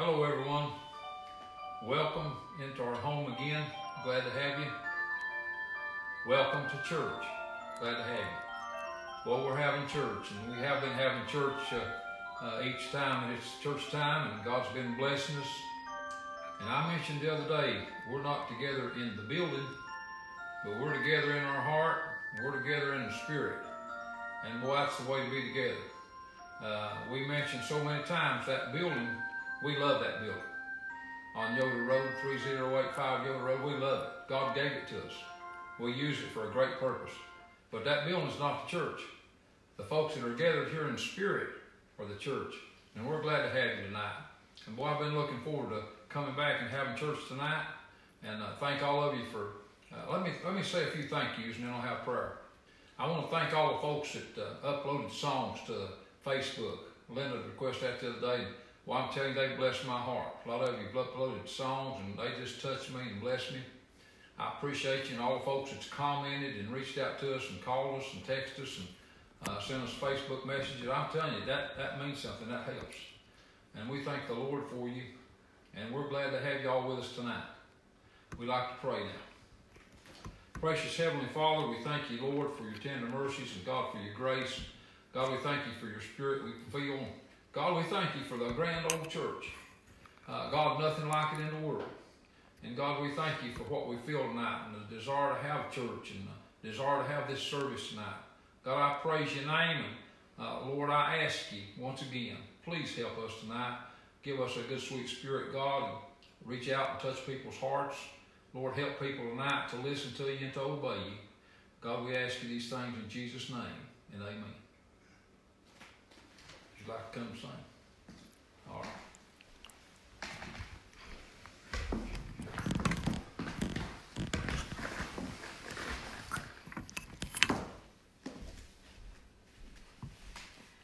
Hello, everyone. Welcome into our home again. Glad to have you. Welcome to church. Glad to have you. Well, we're having church, and we have been having church uh, uh, each time, and it's church time, and God's been blessing us. And I mentioned the other day, we're not together in the building, but we're together in our heart, we're together in the spirit. And boy, that's the way to be together. Uh, we mentioned so many times that building, we love that building. On Yoder Road, 3085 Yoder Road, we love it. God gave it to us. We use it for a great purpose. But that building is not the church. The folks that are gathered here in spirit are the church. And we're glad to have you tonight. And boy, I've been looking forward to coming back and having church tonight. And uh, thank all of you for. Uh, let me let me say a few thank yous, and then I'll have prayer. I want to thank all the folks that uh, uploaded songs to Facebook. Linda requested that the other day. Well, I'm telling you, they blessed my heart. A lot of you uploaded songs, and they just touched me and blessed me. I appreciate you and all the folks that's commented and reached out to us and called us and texted us and uh, sent us Facebook messages. I'm telling you, that, that means something. That helps. And we thank the Lord for you. And we're glad to have you all with us tonight. We like to pray now. Precious Heavenly Father, we thank you, Lord, for your tender mercies and God for your grace. God, we thank you for your spirit we feel. God, we thank you for the grand old church. Uh, God, nothing like it in the world. And God, we thank you for what we feel tonight and the desire to have church and the desire to have this service tonight. God, I praise your name. And uh, Lord, I ask you once again, please help us tonight. Give us a good, sweet spirit, God, and reach out and touch people's hearts. Lord, help people tonight to listen to you and to obey you. God, we ask you these things in Jesus' name, and amen. Would like to come sing? All right.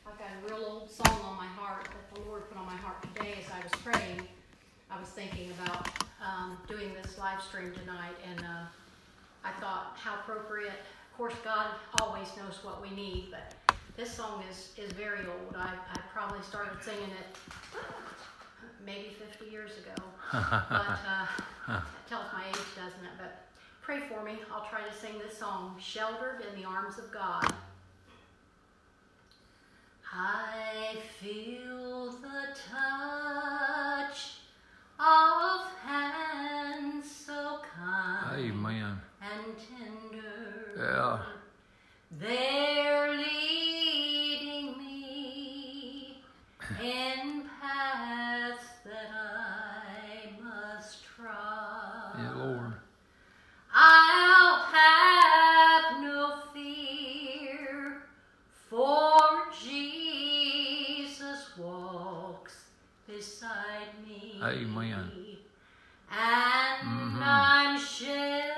I've got a real old song on my heart that the Lord put on my heart today as I was praying. I was thinking about um, doing this live stream tonight, and uh, I thought how appropriate. Of course, God always knows what we need, but this song is, is very old. I, I probably started singing it maybe 50 years ago, but uh, it tells my age, doesn't it? But pray for me. I'll try to sing this song, Sheltered in the Arms of God. I feel the touch of hands so kind Amen. and tender. Yeah. They're Amen. And Mhm. I'm sheltered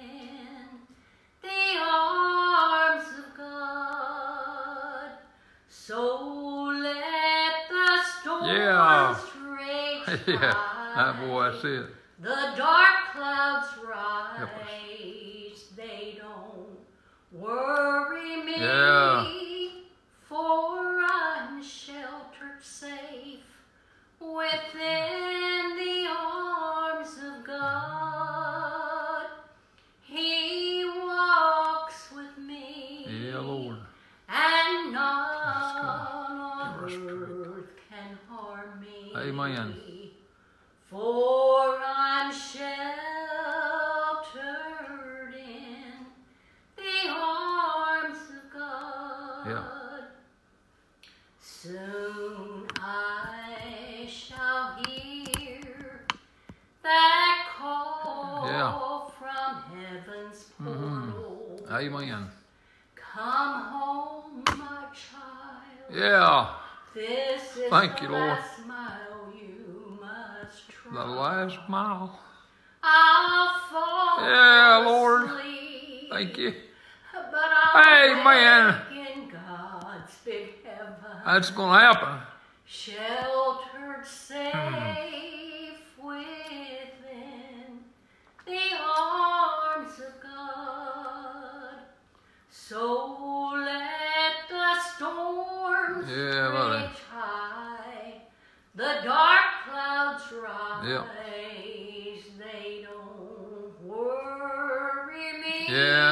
in the arms of God. So let the storms Yeah. yeah. That boy, I see it. The dark Yeah. Soon I shall hear that call Yeah. from heaven's mm-hmm. portal. Amen. Come home, my child. Yeah. This is Thank the you, Lord. last mile you must try. The last mile. I'll fall Yeah, Lord. asleep, Thank you. Amen. That's going to happen. Sheltered safe mm. within the arms of God. So let the storms yeah, right. reach high, the dark clouds rise. Yep. They don't worry me. Yeah.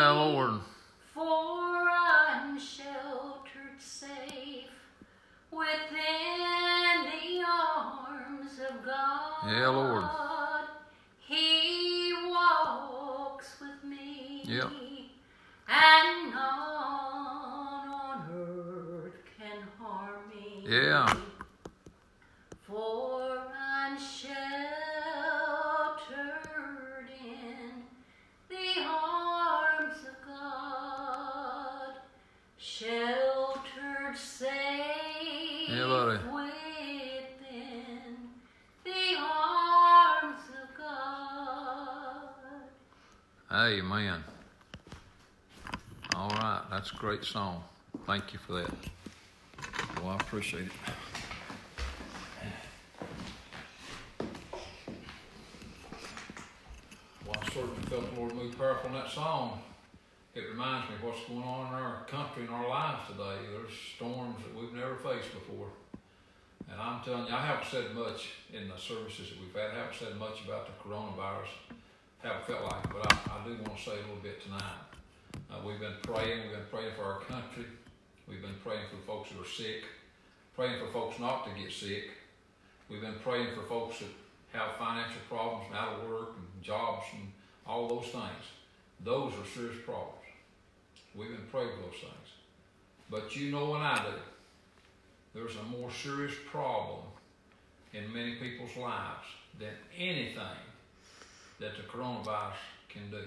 Within the arms of God. Yeah, Lord. He walks with me. Yep. And none great song. Thank you for that. Well, I appreciate it. Well, I certainly felt the Lord move powerful in that song. It reminds me of what's going on in our country and our lives today. There's storms that we've never faced before. And I'm telling you, I haven't said much in the services that we've had. I haven't said much about the coronavirus. Haven't felt like it, but I, I do want to say a little bit tonight. Uh, we've been praying. We've been praying for our country. We've been praying for folks that are sick. Praying for folks not to get sick. We've been praying for folks that have financial problems, and out of work, and jobs, and all those things. Those are serious problems. We've been praying for those things. But you know and I do, there's a more serious problem in many people's lives than anything that the coronavirus can do.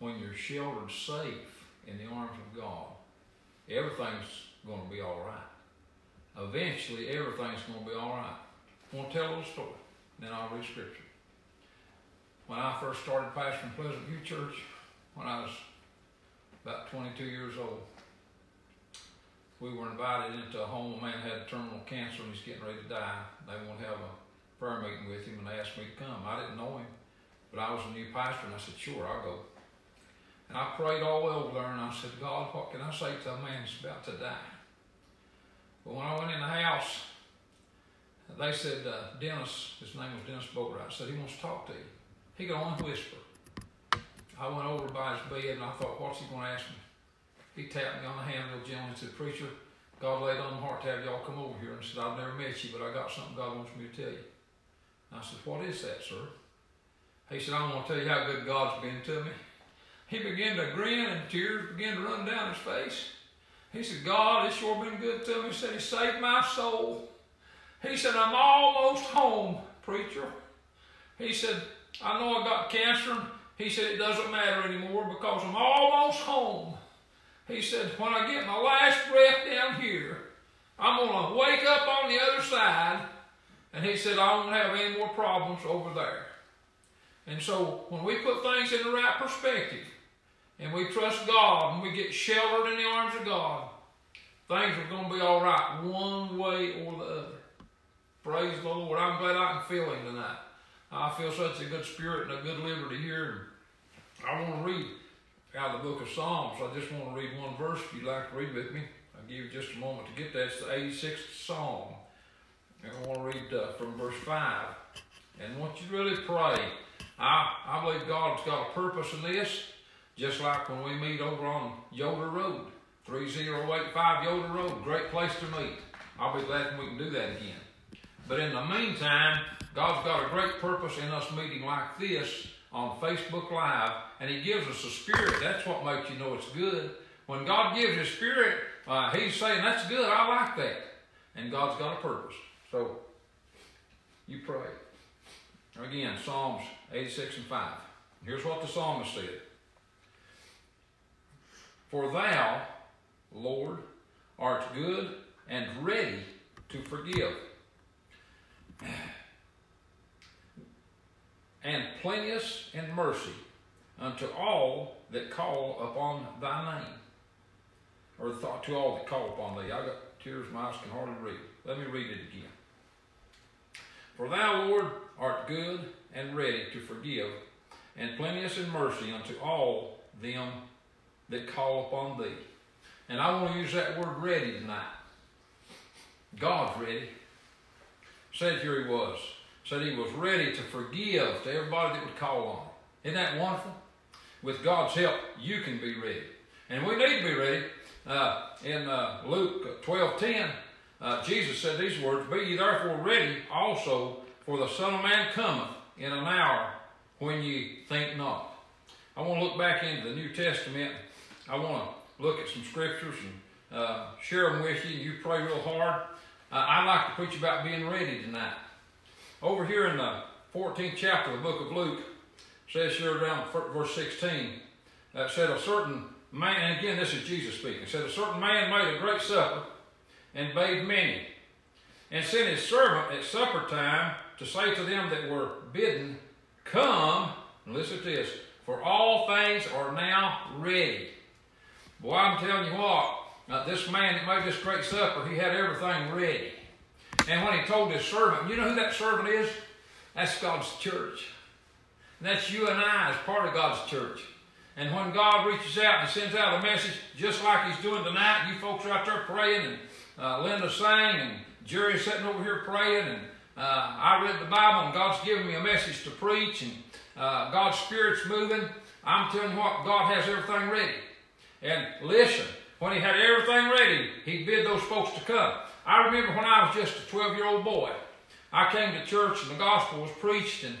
When you're sheltered safe in the arms of God, everything's going to be all right. Eventually, everything's going to be all right. I want to tell a little story, then I'll read scripture. When I first started pastoring Pleasant View Church, when I was about 22 years old, we were invited into a home. A man had terminal cancer and he's getting ready to die. They wanted to have a prayer meeting with him and they asked me to come. I didn't know him, but I was a new pastor and I said, sure, I'll go. And I prayed all over there and I said, God, what can I say to a man that's about to die? But when I went in the house, they said, uh, Dennis, his name was Dennis Boatwright, said he wants to talk to you. He could only whisper. I went over by his bed and I thought, what's he going to ask me? He tapped me on the hand real gently and said, Preacher, God laid on my heart to have y'all come over here and said, I've never met you, but I got something God wants me to tell you. And I said, What is that, sir? He said, I want to tell you how good God's been to me. He began to grin and tears began to run down his face. He said, God, it's sure been good to me. He said, He saved my soul. He said, I'm almost home, preacher. He said, I know I got cancer. He said, it doesn't matter anymore because I'm almost home. He said, when I get my last breath down here, I'm going to wake up on the other side. And he said, I won't have any more problems over there. And so when we put things in the right perspective and we trust God and we get sheltered in the arms of God, things are going to be all right one way or the other. Praise the Lord. I'm glad I can feel Him tonight. I feel such a good spirit and a good liberty here. I want to read out of the book of Psalms. I just want to read one verse if you'd like to read with me. I'll give you just a moment to get that. It's the 86th Psalm. And I want to read uh, from verse 5. And want you really pray. I, I believe God's got a purpose in this, just like when we meet over on Yoder Road, 3085 Yoder Road. Great place to meet. I'll be glad when we can do that again. But in the meantime, God's got a great purpose in us meeting like this on Facebook Live, and He gives us a spirit. That's what makes you know it's good. When God gives a spirit, uh, He's saying, That's good, I like that. And God's got a purpose. So, you pray. Again, Psalms 86 and 5. Here's what the psalmist said For thou, Lord, art good and ready to forgive and plenteous in mercy unto all that call upon thy name. Or th- to all that call upon thee. I got tears, my eyes can hardly read. Let me read it again. For thou, Lord, art good and ready to forgive, and plenteous in mercy unto all them that call upon thee. And I want to use that word ready tonight. God's ready. Said here he was said he was ready to forgive to everybody that would call on him. Isn't that wonderful? With God's help, you can be ready. And we need to be ready. Uh, in uh, Luke 12 10, uh, Jesus said these words Be ye therefore ready also, for the Son of Man cometh in an hour when ye think not. I want to look back into the New Testament. I want to look at some scriptures and uh, share them with you. You pray real hard. Uh, I'd like to preach about being ready tonight. Over here in the 14th chapter of the book of Luke, says here around verse 16, that said a certain man, and again this is Jesus speaking, said a certain man made a great supper and bade many, and sent his servant at supper time to say to them that were bidden, Come, and listen to this, for all things are now ready. Boy, I'm telling you what, uh, this man that made this great supper, he had everything ready. And when he told his servant, you know who that servant is? That's God's church. And that's you and I as part of God's church. And when God reaches out and sends out a message, just like He's doing tonight, you folks are out there praying, and uh, Linda sang, and Jerry's sitting over here praying, and uh, I read the Bible, and God's giving me a message to preach, and uh, God's Spirit's moving. I'm telling you what, God has everything ready. And listen, when He had everything ready, He bid those folks to come. I remember when I was just a 12 year old boy, I came to church, and the gospel was preached, and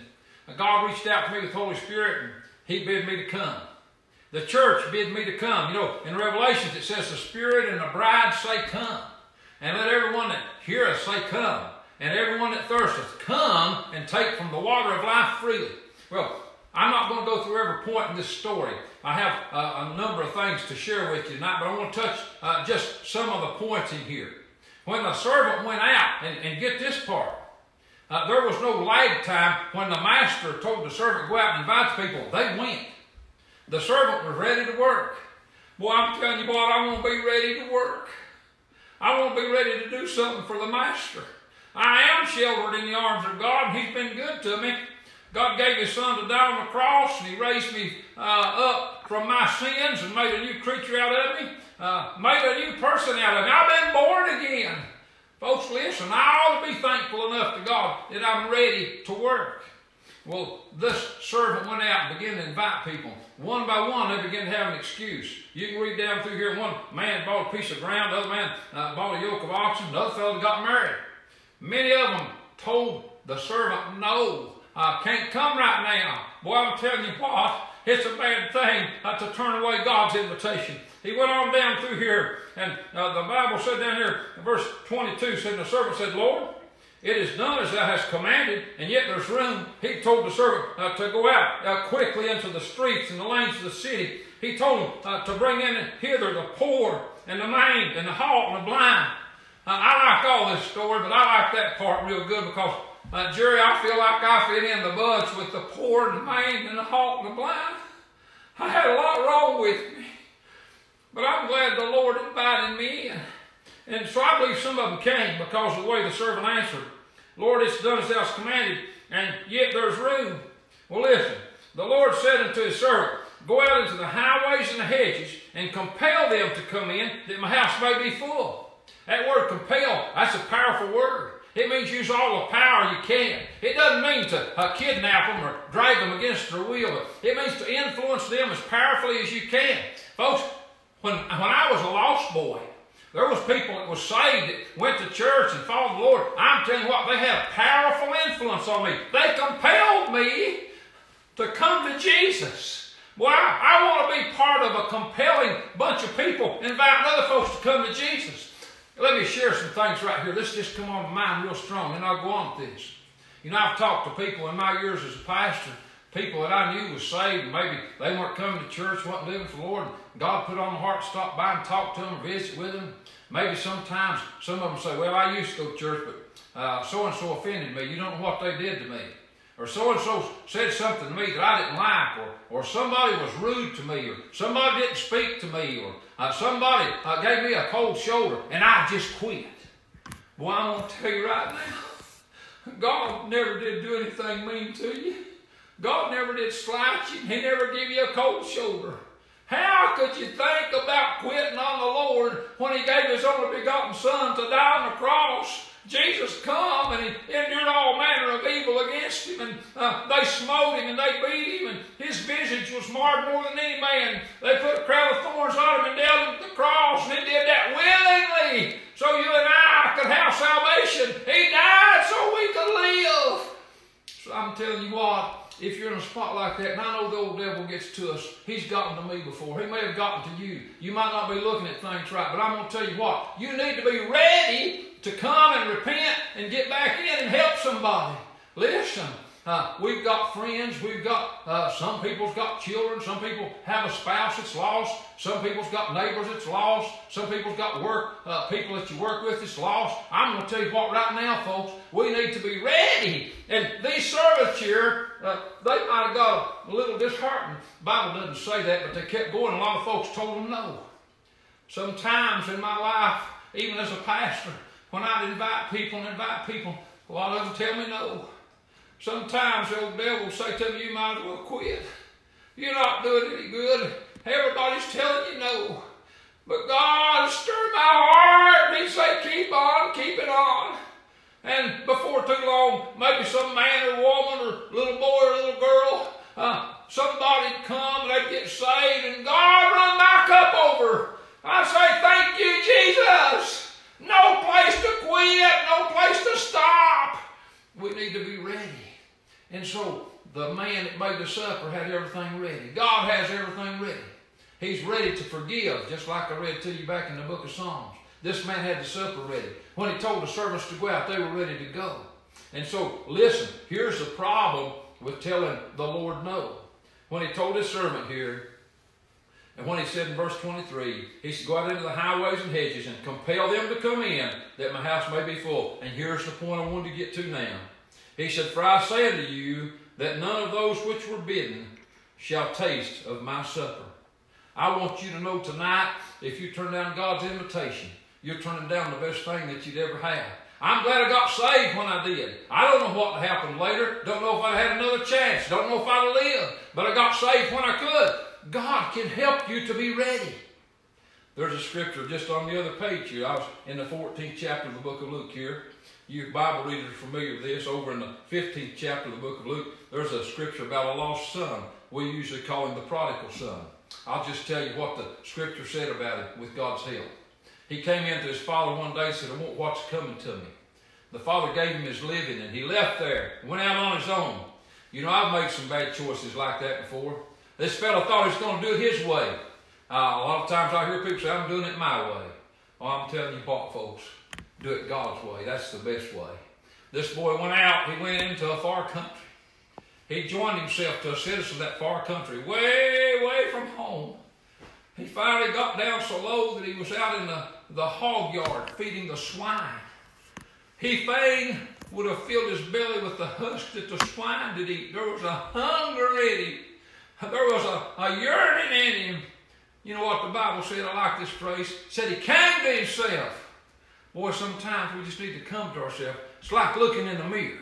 uh, God reached out to me with the Holy Spirit, and He bid me to come. The church bid me to come. You know, in Revelations it says, The Spirit and the bride say, Come. And let everyone that heareth say, Come. And everyone that thirsteth, come and take from the water of life freely. Well, I'm not going to go through every point in this story. I have uh, a number of things to share with you tonight, but I want to touch uh, just some of the points in here. When the servant went out, and, and get this part, uh, there was no lag time when the master told the servant go out and invite the people. They went. The servant was ready to work. Boy, I'm telling you boy, I want to be ready to work. I want to be ready to do something for the Master. I am sheltered in the arms of God, and He's been good to me. God gave His Son to die on the cross, and He raised me uh, up from my sins and made a new creature out of me, uh, made a new person out of me. I've been born again. Folks, listen, I ought to be thankful enough to God that I'm ready to work. Well, this servant went out and began to invite people. One by one, they began to have an excuse. You can read down through here. One man bought a piece of ground. The other man uh, bought a yoke of oxen. Another fellow got married. Many of them told the servant, no, I can't come right now. Boy, I'm telling you what, it's a bad thing uh, to turn away God's invitation. He went on down through here, and uh, the Bible said down here, verse 22 said, the servant said, Lord, it is done as thou hast commanded, and yet there's room. He told the servant uh, to go out uh, quickly into the streets and the lanes of the city. He told him uh, to bring in hither the poor and the maimed and the halt and the blind. Uh, I like all this story, but I like that part real good because, uh, Jerry, I feel like I fit in the bunch with the poor and the maimed and the halt and the blind. I had a lot wrong with me, but I'm glad the Lord invited me in. And so I believe some of them came because of the way the servant answered. Lord, it's done as thou commanded, and yet there's room. Well, listen. The Lord said unto his servant, Go out into the highways and the hedges, and compel them to come in, that my house may be full. That word compel, that's a powerful word. It means use all the power you can. It doesn't mean to uh, kidnap them or drag them against their will. It means to influence them as powerfully as you can. Folks, when, when I was a lost boy, there was people that was saved that went to church and followed the Lord. I'm telling you what, they had a powerful influence on me. They compelled me to come to Jesus. Well, I, I want to be part of a compelling bunch of people, inviting other folks to come to Jesus. Let me share some things right here. This just come on my mind real strong, and I'll go on with this. You know, I've talked to people in my years as a pastor, people that I knew was saved, and maybe they weren't coming to church, wasn't living for the Lord. God put on my heart to stop by and talk to them, or visit with them. Maybe sometimes some of them say, Well, I used to go to church, but so and so offended me. You don't know what they did to me. Or so and so said something to me that I didn't like, or, or somebody was rude to me, or somebody didn't speak to me, or uh, somebody uh, gave me a cold shoulder, and I just quit. Well, I'm going to tell you right now, God never did do anything mean to you. God never did slight you. He never gave you a cold shoulder. How could you think about quitting on the Lord when He gave His only begotten Son to die on the cross? Jesus come and he endured all manner of evil against him, and uh, they smote him and they beat him, and his visage was marred more than any man. They put a crown of thorns on him and nailed him to the cross, and he did that willingly, so you and I could have salvation. He died so we could live. So I'm telling you what, if you're in a spot like that, and I know the old devil gets to us, he's gotten to me before. He may have gotten to you. You might not be looking at things right, but I'm going to tell you what. You need to be ready to come and repent and get back in and help somebody. Listen, uh, we've got friends, we've got, uh, some people's got children, some people have a spouse that's lost, some people's got neighbors that's lost, some people's got work, uh, people that you work with that's lost. I'm going to tell you what right now, folks, we need to be ready. And these servants here, uh, they might have got a little disheartened. The Bible doesn't say that, but they kept going. A lot of folks told them no. Sometimes in my life, even as a pastor, when I'd invite people and invite people, a lot of them tell me no. Sometimes the old devil will say to me, you might as well quit. You're not doing any good. Everybody's telling you no. But God stirred my heart and He said, keep on, keep it on. And before too long, maybe some man or woman or little boy or little girl, uh, somebody'd come and they'd get saved and God run my cup over. I say, thank you, Jesus. No place to quit, no place to stop. We need to be ready. And so the man that made the supper had everything ready. God has everything ready. He's ready to forgive, just like I read to you back in the book of Psalms. This man had the supper ready. When he told the servants to go out, they were ready to go. And so, listen, here's the problem with telling the Lord no. When he told his servant here, and when he said in verse 23, he said, Go out into the highways and hedges and compel them to come in, that my house may be full. And here's the point I wanted to get to now. He said, For I say unto you that none of those which were bidden shall taste of my supper. I want you to know tonight, if you turn down God's invitation, you're turning down the best thing that you'd ever had. I'm glad I got saved when I did. I don't know what happened later. Don't know if I had another chance. Don't know if I'd live. But I got saved when I could. God can help you to be ready. There's a scripture just on the other page here. I was in the 14th chapter of the book of Luke here. You Bible readers are familiar with this. Over in the 15th chapter of the book of Luke, there's a scripture about a lost son. We usually call him the prodigal son. I'll just tell you what the scripture said about him with God's help. He came in to his father one day and said, I want what's coming to me. The father gave him his living and he left there, went out on his own. You know, I've made some bad choices like that before. This fellow thought he was going to do it his way. Uh, a lot of times I hear people say, I'm doing it my way. Oh, I'm telling you what, folks do it God's way. That's the best way. This boy went out, he went into a far country. He joined himself to a citizen of that far country, way, way from home. He finally got down so low that he was out in the, the hog yard feeding the swine. He fain would have filled his belly with the husk that the swine did eat. There was a hunger in him. There was a, a yearning in him. You know what the Bible said? I like this phrase. It said he came to himself. Boy, sometimes we just need to come to ourselves. It's like looking in the mirror.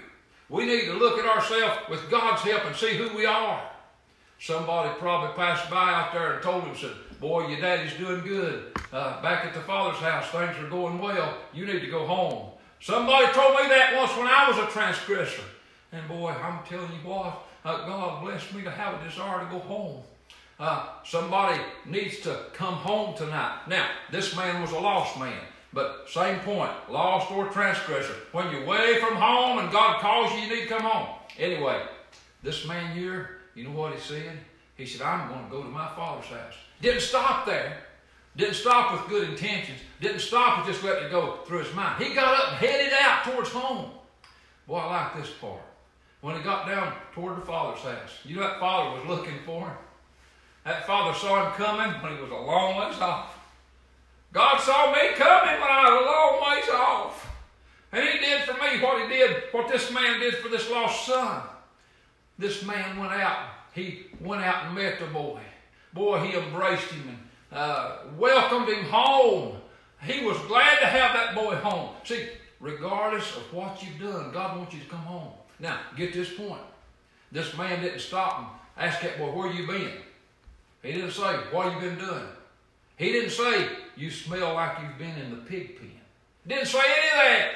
We need to look at ourselves with God's help and see who we are. Somebody probably passed by out there and told him, said, Boy, your daddy's doing good. Uh, back at the father's house, things are going well. You need to go home. Somebody told me that once when I was a transgressor. And boy, I'm telling you what, uh, God blessed me to have a desire to go home. Uh, somebody needs to come home tonight. Now, this man was a lost man. But same point, lost or transgressor. When you're away from home and God calls you, you need to come home. Anyway, this man here, you know what he said? He said, I'm going to go to my father's house. Didn't stop there. Didn't stop with good intentions. Didn't stop with just letting it go through his mind. He got up and headed out towards home. Boy, I like this part. When he got down toward the father's house, you know that father was looking for him? That father saw him coming when he was a long ways off. God saw me coming when I was a long ways off. And he did for me what he did, what this man did for this lost son. This man went out. He went out and met the boy. Boy, he embraced him and uh, welcomed him home. He was glad to have that boy home. See, regardless of what you've done, God wants you to come home. Now, get this point. This man didn't stop and ask that boy, where you been? He didn't say, what you been doing? He didn't say, You smell like you've been in the pig pen. Didn't say any of that.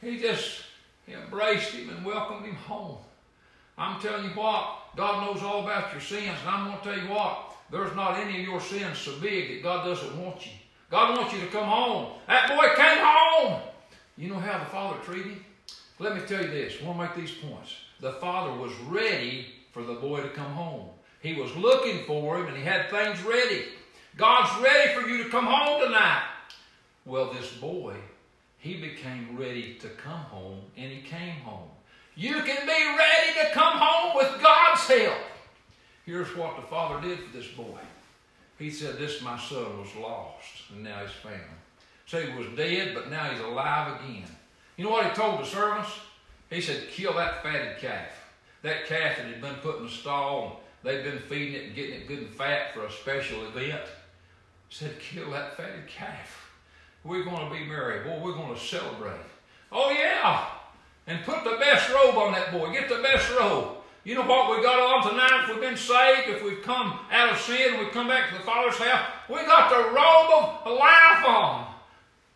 He just embraced him and welcomed him home. I'm telling you what, God knows all about your sins, and I'm going to tell you what, there's not any of your sins so big that God doesn't want you. God wants you to come home. That boy came home. You know how the Father treated him? Let me tell you this. I want to make these points. The Father was ready for the boy to come home. He was looking for him and he had things ready. God's ready for you to come home tonight. Well, this boy, he became ready to come home and he came home. You can be ready to come home with God's help. Here's what the father did for this boy. He said, This my son was lost, and now he's found. Said he was dead, but now he's alive again. You know what he told the servants? He said, Kill that fatted calf. That calf that had been put in the stall, they'd been feeding it and getting it good and fat for a special event. Said, Kill that fatted calf. We're going to be merry. Boy, we're going to celebrate. Oh, yeah. And put the best robe on that boy. Get the best robe. You know what we got on tonight? If we've been saved, if we've come out of sin, we've come back to the Father's house, we got the robe of life on.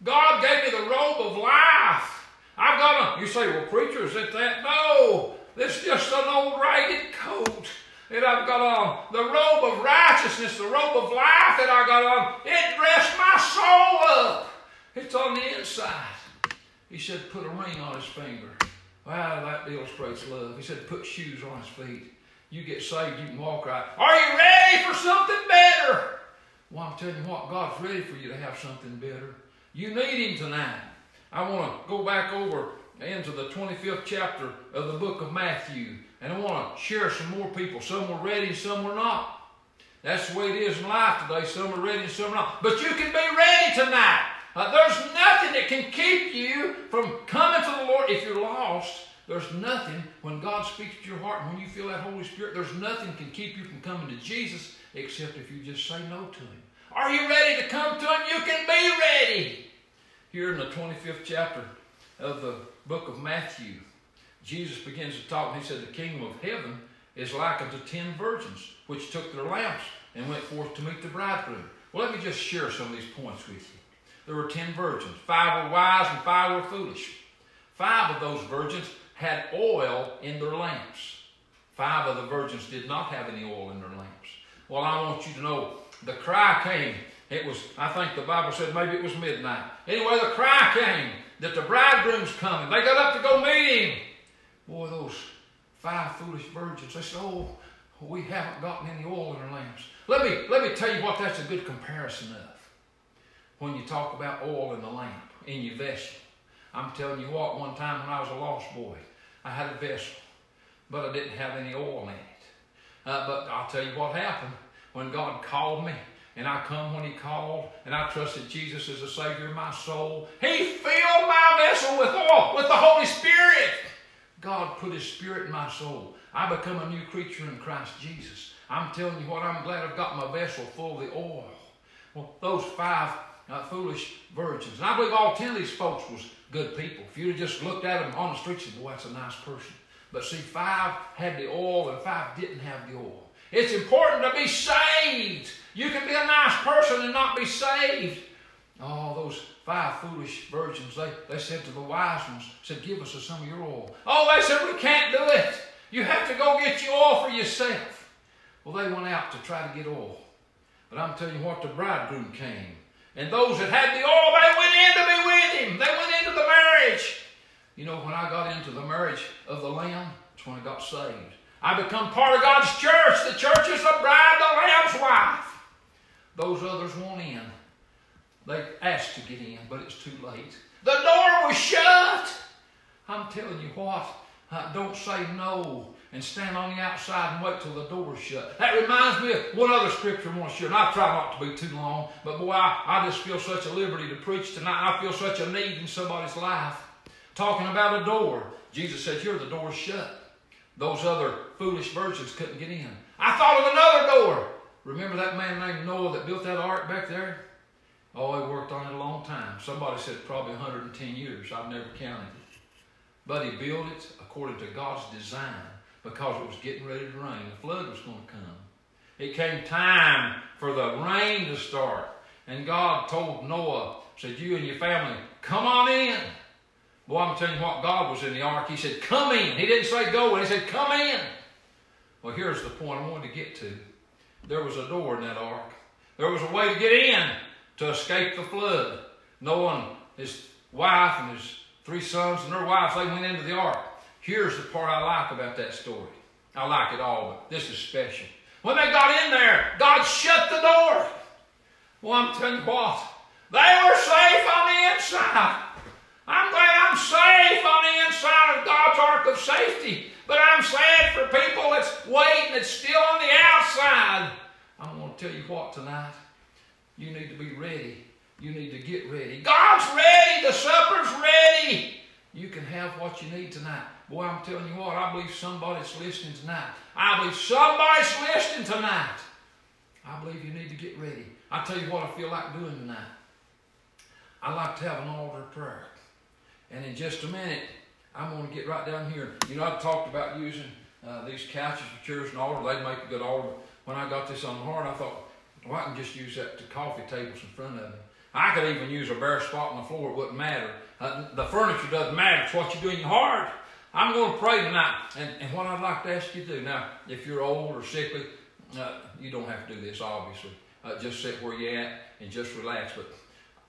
God gave me the robe of life. I've got a, you say, well, preacher, is it that? No, this is just an old ragged coat that I've got on. The robe of righteousness, the robe of life that I got on, it dressed my soul up. It's on the inside. He said, put a ring on his finger. Wow, that illustrates love. He said, put shoes on his feet. You get saved, you can walk right. Are you ready for something better? Well, I'm telling you what, God's ready for you to have something better. You need Him tonight. I want to go back over into the 25th chapter of the book of Matthew, and I want to share some more people. Some were ready, and some were not. That's the way it is in life today. Some are ready and some are not. But you can be ready tonight. Uh, there's nothing that can keep you from coming to the Lord if you're lost. There's nothing when God speaks to your heart and when you feel that Holy Spirit, there's nothing can keep you from coming to Jesus except if you just say no to Him. Are you ready to come to Him? You can be ready. Here in the 25th chapter of the book of Matthew, Jesus begins to talk. He said, The kingdom of heaven is like unto ten virgins, which took their lamps and went forth to meet the bridegroom. Well, let me just share some of these points with you. There were ten virgins. Five were wise and five were foolish. Five of those virgins had oil in their lamps. Five of the virgins did not have any oil in their lamps. Well, I want you to know the cry came. It was, I think the Bible said maybe it was midnight. Anyway, the cry came that the bridegroom's coming. They got up to go meet him. Boy, those five foolish virgins, they said, Oh, we haven't gotten any oil in our lamps. Let me, let me tell you what that's a good comparison of when you talk about oil in the lamp, in your vessel. I'm telling you what, one time when I was a lost boy, I had a vessel, but I didn't have any oil in it. Uh, but I'll tell you what happened when God called me, and I come when He called, and I trusted Jesus as the Savior of my soul. He filled my vessel with oil, with the Holy Spirit. God put His Spirit in my soul. I become a new creature in Christ Jesus. I'm telling you what, I'm glad I've got my vessel full of the oil. Well, those five uh, foolish virgins. And I believe all ten of these folks was good people. If you'd just looked at them on the street and said, boy, that's a nice person. But see, five had the oil and five didn't have the oil. It's important to be saved. You can be a nice person and not be saved. Oh, those five foolish virgins, they, they said to the wise ones, said, give us some of your oil. Oh, they said, we can't do it. You have to go get your oil for yourself. Well, they went out to try to get oil. But I'm telling you what, the bridegroom came. And those that had the oil, they went in to be with him. They went into the marriage. You know, when I got into the marriage of the Lamb, that's when I got saved. I become part of God's church. The church is the bride, the Lamb's wife. Those others won't in. They asked to get in, but it's too late. The door was shut. I'm telling you what, uh, don't say no and stand on the outside and wait till the door's shut. That reminds me of one other scripture I want to share, and I try not to be too long, but boy, I, I just feel such a liberty to preach tonight. I feel such a need in somebody's life. Talking about a door. Jesus said, Here, the door's shut. Those other foolish virgins couldn't get in. I thought of another door. Remember that man named Noah that built that ark back there? Oh, he worked on it a long time. Somebody said probably 110 years. I've never counted it. But he built it according to God's design because it was getting ready to rain. The flood was going to come. It came time for the rain to start. And God told Noah, said, You and your family, come on in. Boy, I'm telling you what, God was in the ark. He said, Come in. He didn't say go in, he said, Come in. Well, here's the point I wanted to get to. There was a door in that ark. There was a way to get in to escape the flood. Noah and his wife and his three sons and their wives, they went into the ark. Here's the part I like about that story. I like it all, but this is special. When they got in there, God shut the door. Well, I'm telling you what, they were safe on the inside. I'm glad I'm safe on the inside of God's ark of safety. But I'm sad for people that's waiting, that's still on the outside. I'm going to tell you what tonight. You need to be ready. You need to get ready. God's ready. The supper's ready. You can have what you need tonight. Boy, I'm telling you what, I believe somebody's listening tonight. I believe somebody's listening tonight. I believe you need to get ready. I tell you what I feel like doing tonight. I like to have an altar prayer. And in just a minute, I'm going to get right down here. You know, I've talked about using uh, these couches for chairs and altar. They'd make a good altar. When I got this on the heart, I thought, well, I can just use that to coffee tables in front of me. I could even use a bare spot on the floor. It wouldn't matter. Uh, the furniture doesn't matter. It's what you do in your heart. I'm going to pray tonight. And, and what I'd like to ask you to do now, if you're old or sickly, uh, you don't have to do this, obviously. Uh, just sit where you're at and just relax. But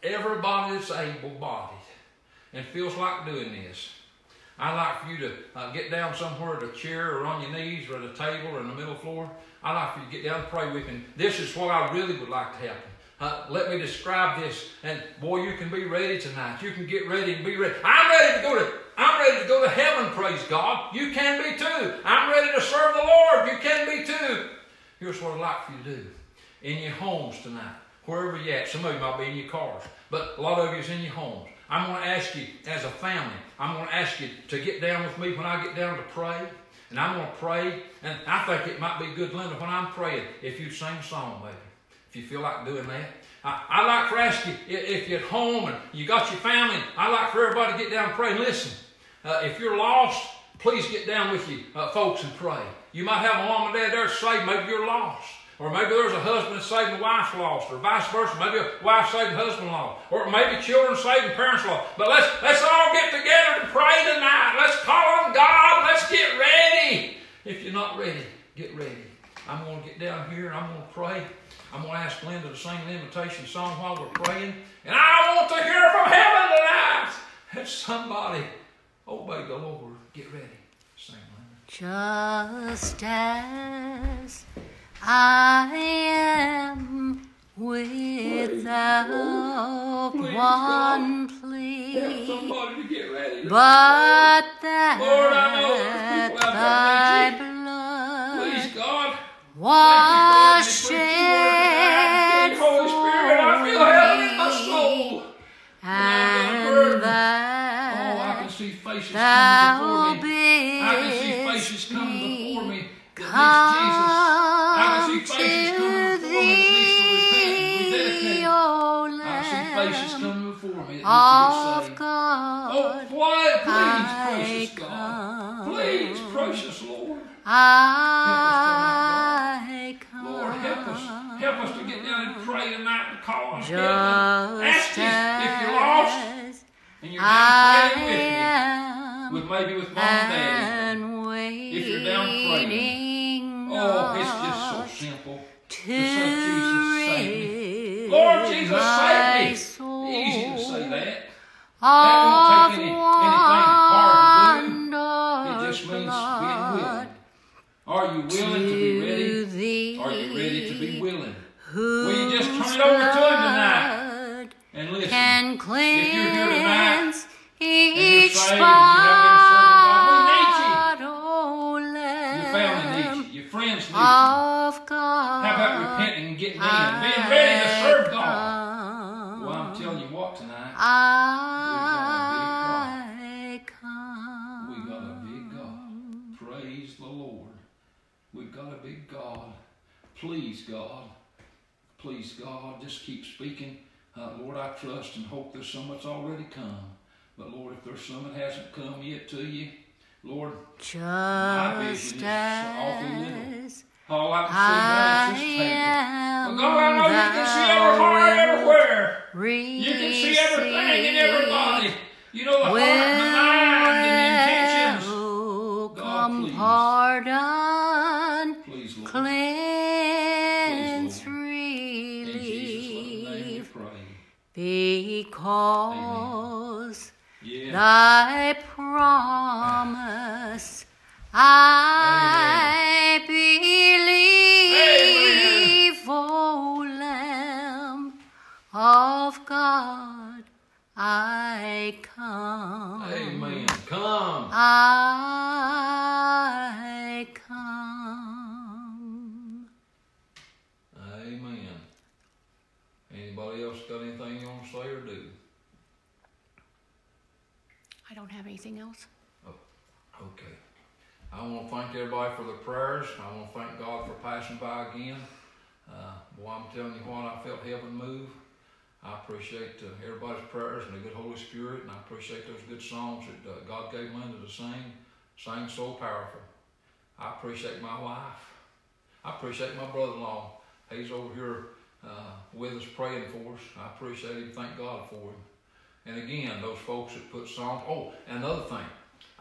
everybody that's able bodied and feels like doing this, I'd like for you to uh, get down somewhere at a chair or on your knees or at a table or in the middle floor. I'd like for you to get down and pray with me. This is what I really would like to happen. Uh, let me describe this, and boy, you can be ready tonight. You can get ready and be ready. I'm ready to go to. I'm ready to go to heaven. Praise God. You can be too. I'm ready to serve the Lord. You can be too. Here's what I'd like for you to do in your homes tonight, wherever you're at. Some of you might be in your cars, but a lot of you is in your homes. I'm going to ask you as a family. I'm going to ask you to get down with me when I get down to pray. And I'm going to pray. And I think it might be good, Linda, when I'm praying, if you sing a song, maybe, if you feel like doing that. I, like for ask you if you're at home and you got your family, I like for everybody to get down and pray. Listen, uh, if you're lost, please get down with you uh, folks and pray. You might have a mom and dad there saved, maybe you're lost. Or maybe there's a husband a wife's lost, or vice versa. Maybe a wife saved and husband lost. Or maybe children saved and parents lost. But let's let's all get together and pray tonight. Let's call on God. Let's get ready. If you're not ready, get ready. I'm going to get down here and I'm going to pray. I'm going to ask Linda to sing an invitation song while we're praying. And I want to hear from heaven tonight. And somebody obey the Lord. Get ready. Sing, Linda. Just as I am without Please, one plea, somebody to get ready. but that Lord, I know there's people out thy blood Please, God. was Thank you for me preach your word tonight. shed Holy Spirit, I feel heaven in my soul. and Oh, I that can see faces thou coming before me. I can see bidst faces coming before me me that Jesus. To rededicate. O Lamb coming before me that of needs to get saved. God, Oh, why, please, I precious God. Please, come. precious Lord. I come. Lord, help us. Help us to get down and pray tonight and call on. Just Ask you if you're lost and you're down praying with me. With maybe with mom and dad. My save me. soul Easy to say that. of won't take any- anything hard to do. It just means being willing. Are you willing to be ready? thee, Are you ready to be willing? Will you just turn it over to him tonight? And listen, Can if you're here tonight cleanse and you're saved Please, God. Please, God, just keep speaking. Uh, Lord, I trust and hope there's some that's already come. But Lord, if there's some that hasn't come yet to you, Lord, vision is Just awfully little. all I can see now is this table. am But God, I know you can see every heart everywhere. You You can see everything in everybody. You know the heart and the mind and the intentions. God, please. pardon, thy promise I believe, O Lamb of God, I come. Amen. Come. I come. Amen. Anybody else got anything you want to say or do? I don't have anything else. Okay. I want to thank everybody for the prayers. I want to thank God for passing by again. Uh, boy, I'm telling you what, I felt heaven move. I appreciate uh, everybody's prayers and the good Holy Spirit, and I appreciate those good songs that uh, God gave Linda to sing. Sang so powerful. I appreciate my wife. I appreciate my brother-in-law. He's over here uh, with us praying for us. I appreciate him. Thank God for him. And again, those folks that put songs. Oh, another thing.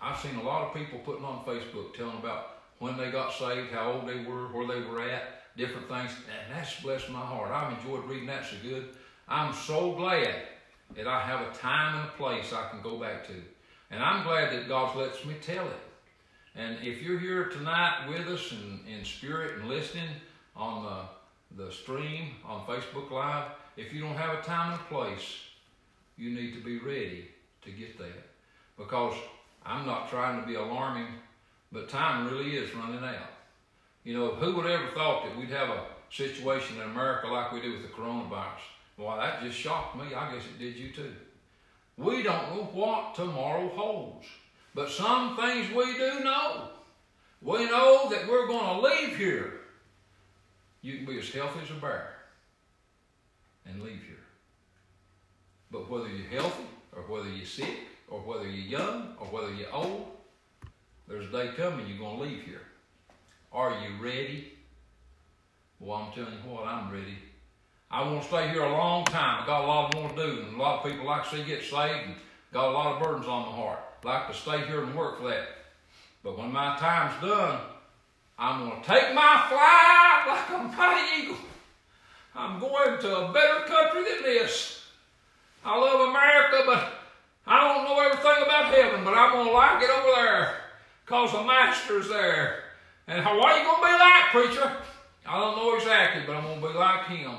I've seen a lot of people putting on Facebook telling about when they got saved, how old they were, where they were at, different things. And that's blessed my heart. I've enjoyed reading that so good. I'm so glad that I have a time and a place I can go back to. And I'm glad that God lets me tell it. And if you're here tonight with us in, in spirit and listening on the, the stream on Facebook Live, if you don't have a time and a place, you need to be ready to get that. Because I'm not trying to be alarming, but time really is running out. You know, who would ever thought that we'd have a situation in America like we do with the coronavirus? Well, that just shocked me. I guess it did you too. We don't know what tomorrow holds. But some things we do know. We know that we're going to leave here. You can be as healthy as a bear and leave here. But whether you're healthy or whether you're sick or whether you're young or whether you're old, there's a day coming you're going to leave here. Are you ready? Well, I'm telling you what, I'm ready. I want to stay here a long time. I got a lot more to do, and a lot of people like to see get saved, and got a lot of burdens on my heart. Like to stay here and work for that. But when my time's done, I'm going to take my flight like a mighty eagle. I'm going to a better country than this. I love America, but I don't know everything about heaven, but I'm going to like it over there because the Master's there. And how, what are you going to be like, preacher? I don't know exactly, but I'm going to be like him.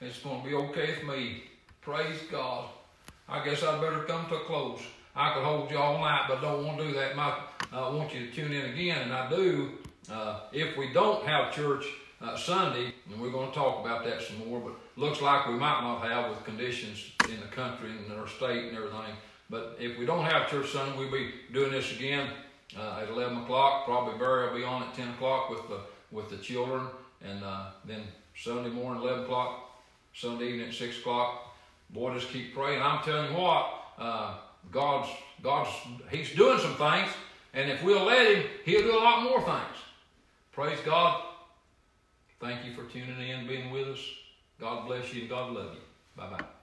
It's going to be okay with me. Praise God. I guess I better come to a close. I could hold you all night, but don't want to do that. My, I want you to tune in again, and I do. Uh, if we don't have church uh, Sunday, and we're going to talk about that some more, but looks like we might not have with conditions in the country and in our state and everything. But if we don't have church Sunday, we'll be doing this again uh, at 11 o'clock. Probably Barry will be on at 10 o'clock with the with the children, and uh, then Sunday morning 11 o'clock, Sunday evening at 6 o'clock. Boy, just keep praying. I'm telling you what, uh, God's God's He's doing some things, and if we'll let Him, He'll do a lot more things. Praise God. Thank you for tuning in, being with us. God bless you, and God love you. Bye bye.